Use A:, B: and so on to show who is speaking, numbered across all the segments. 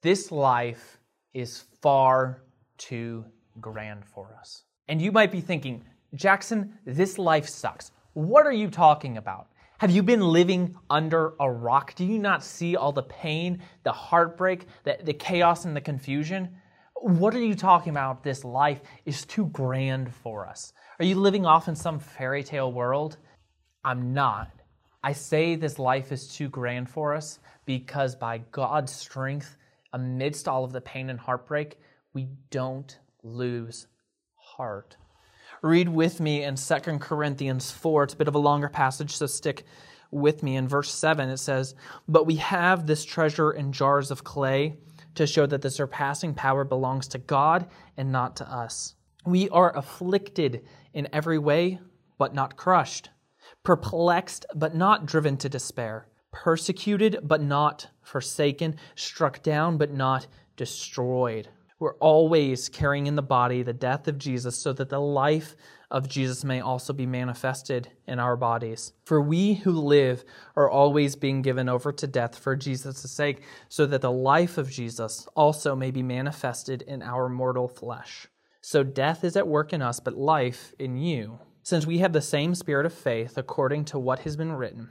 A: This life is far too grand for us. And you might be thinking, Jackson, this life sucks. What are you talking about? Have you been living under a rock? Do you not see all the pain, the heartbreak, the, the chaos, and the confusion? What are you talking about? This life is too grand for us. Are you living off in some fairy tale world? I'm not. I say this life is too grand for us because by God's strength, amidst all of the pain and heartbreak, we don't lose heart. Read with me in 2 Corinthians 4. It's a bit of a longer passage, so stick with me. In verse 7, it says, But we have this treasure in jars of clay to show that the surpassing power belongs to God and not to us. We are afflicted in every way, but not crushed, perplexed, but not driven to despair, persecuted, but not forsaken, struck down, but not destroyed. We're always carrying in the body the death of Jesus so that the life of Jesus may also be manifested in our bodies. For we who live are always being given over to death for Jesus' sake, so that the life of Jesus also may be manifested in our mortal flesh. So death is at work in us, but life in you. Since we have the same spirit of faith, according to what has been written,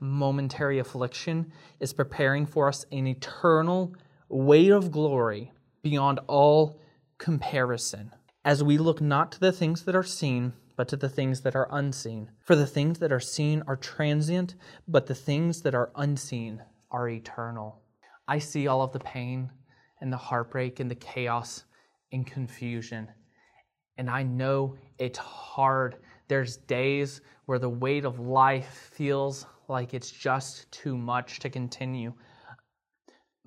A: momentary affliction is preparing for us an eternal weight of glory beyond all comparison, as we look not to the things that are seen, but to the things that are unseen. For the things that are seen are transient, but the things that are unseen are eternal. I see all of the pain and the heartbreak and the chaos and confusion. And I know it's hard. There's days where the weight of life feels like it's just too much to continue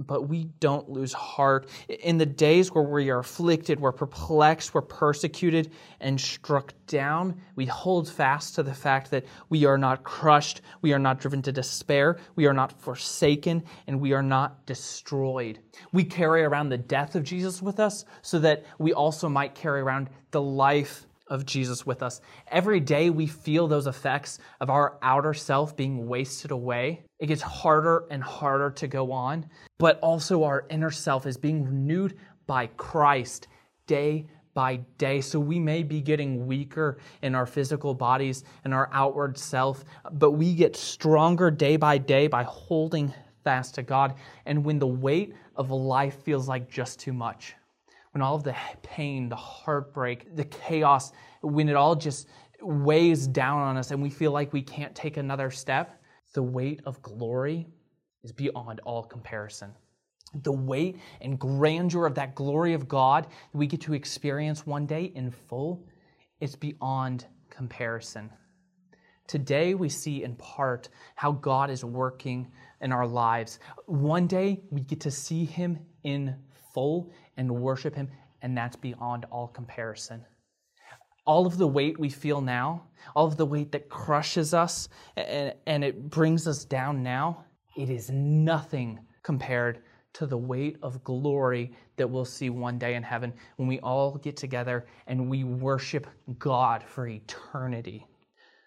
A: but we don't lose heart. In the days where we are afflicted, we're perplexed, we're persecuted, and struck down, we hold fast to the fact that we are not crushed, we are not driven to despair, we are not forsaken, and we are not destroyed. We carry around the death of Jesus with us so that we also might carry around the life of Jesus with us. Every day we feel those effects of our outer self being wasted away. It gets harder and harder to go on, but also our inner self is being renewed by Christ day by day. So we may be getting weaker in our physical bodies and our outward self, but we get stronger day by day by holding fast to God. And when the weight of life feels like just too much, when all of the pain, the heartbreak, the chaos, when it all just weighs down on us and we feel like we can't take another step, the weight of glory is beyond all comparison. The weight and grandeur of that glory of God that we get to experience one day in full, is beyond comparison. Today, we see in part how God is working in our lives. One day, we get to see Him in full and worship Him, and that's beyond all comparison. All of the weight we feel now, all of the weight that crushes us and, and it brings us down now, it is nothing compared to the weight of glory that we'll see one day in heaven when we all get together and we worship God for eternity.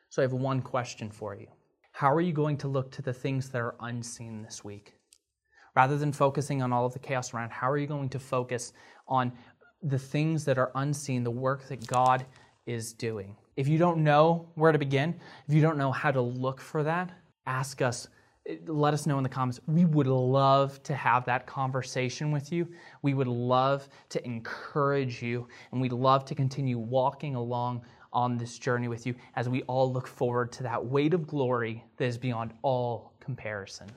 A: So, I have one question for you How are you going to look to the things that are unseen this week? Rather than focusing on all of the chaos around, how are you going to focus on the things that are unseen, the work that God is doing? If you don't know where to begin, if you don't know how to look for that, ask us. Let us know in the comments. We would love to have that conversation with you. We would love to encourage you, and we'd love to continue walking along on this journey with you as we all look forward to that weight of glory that is beyond all comparison.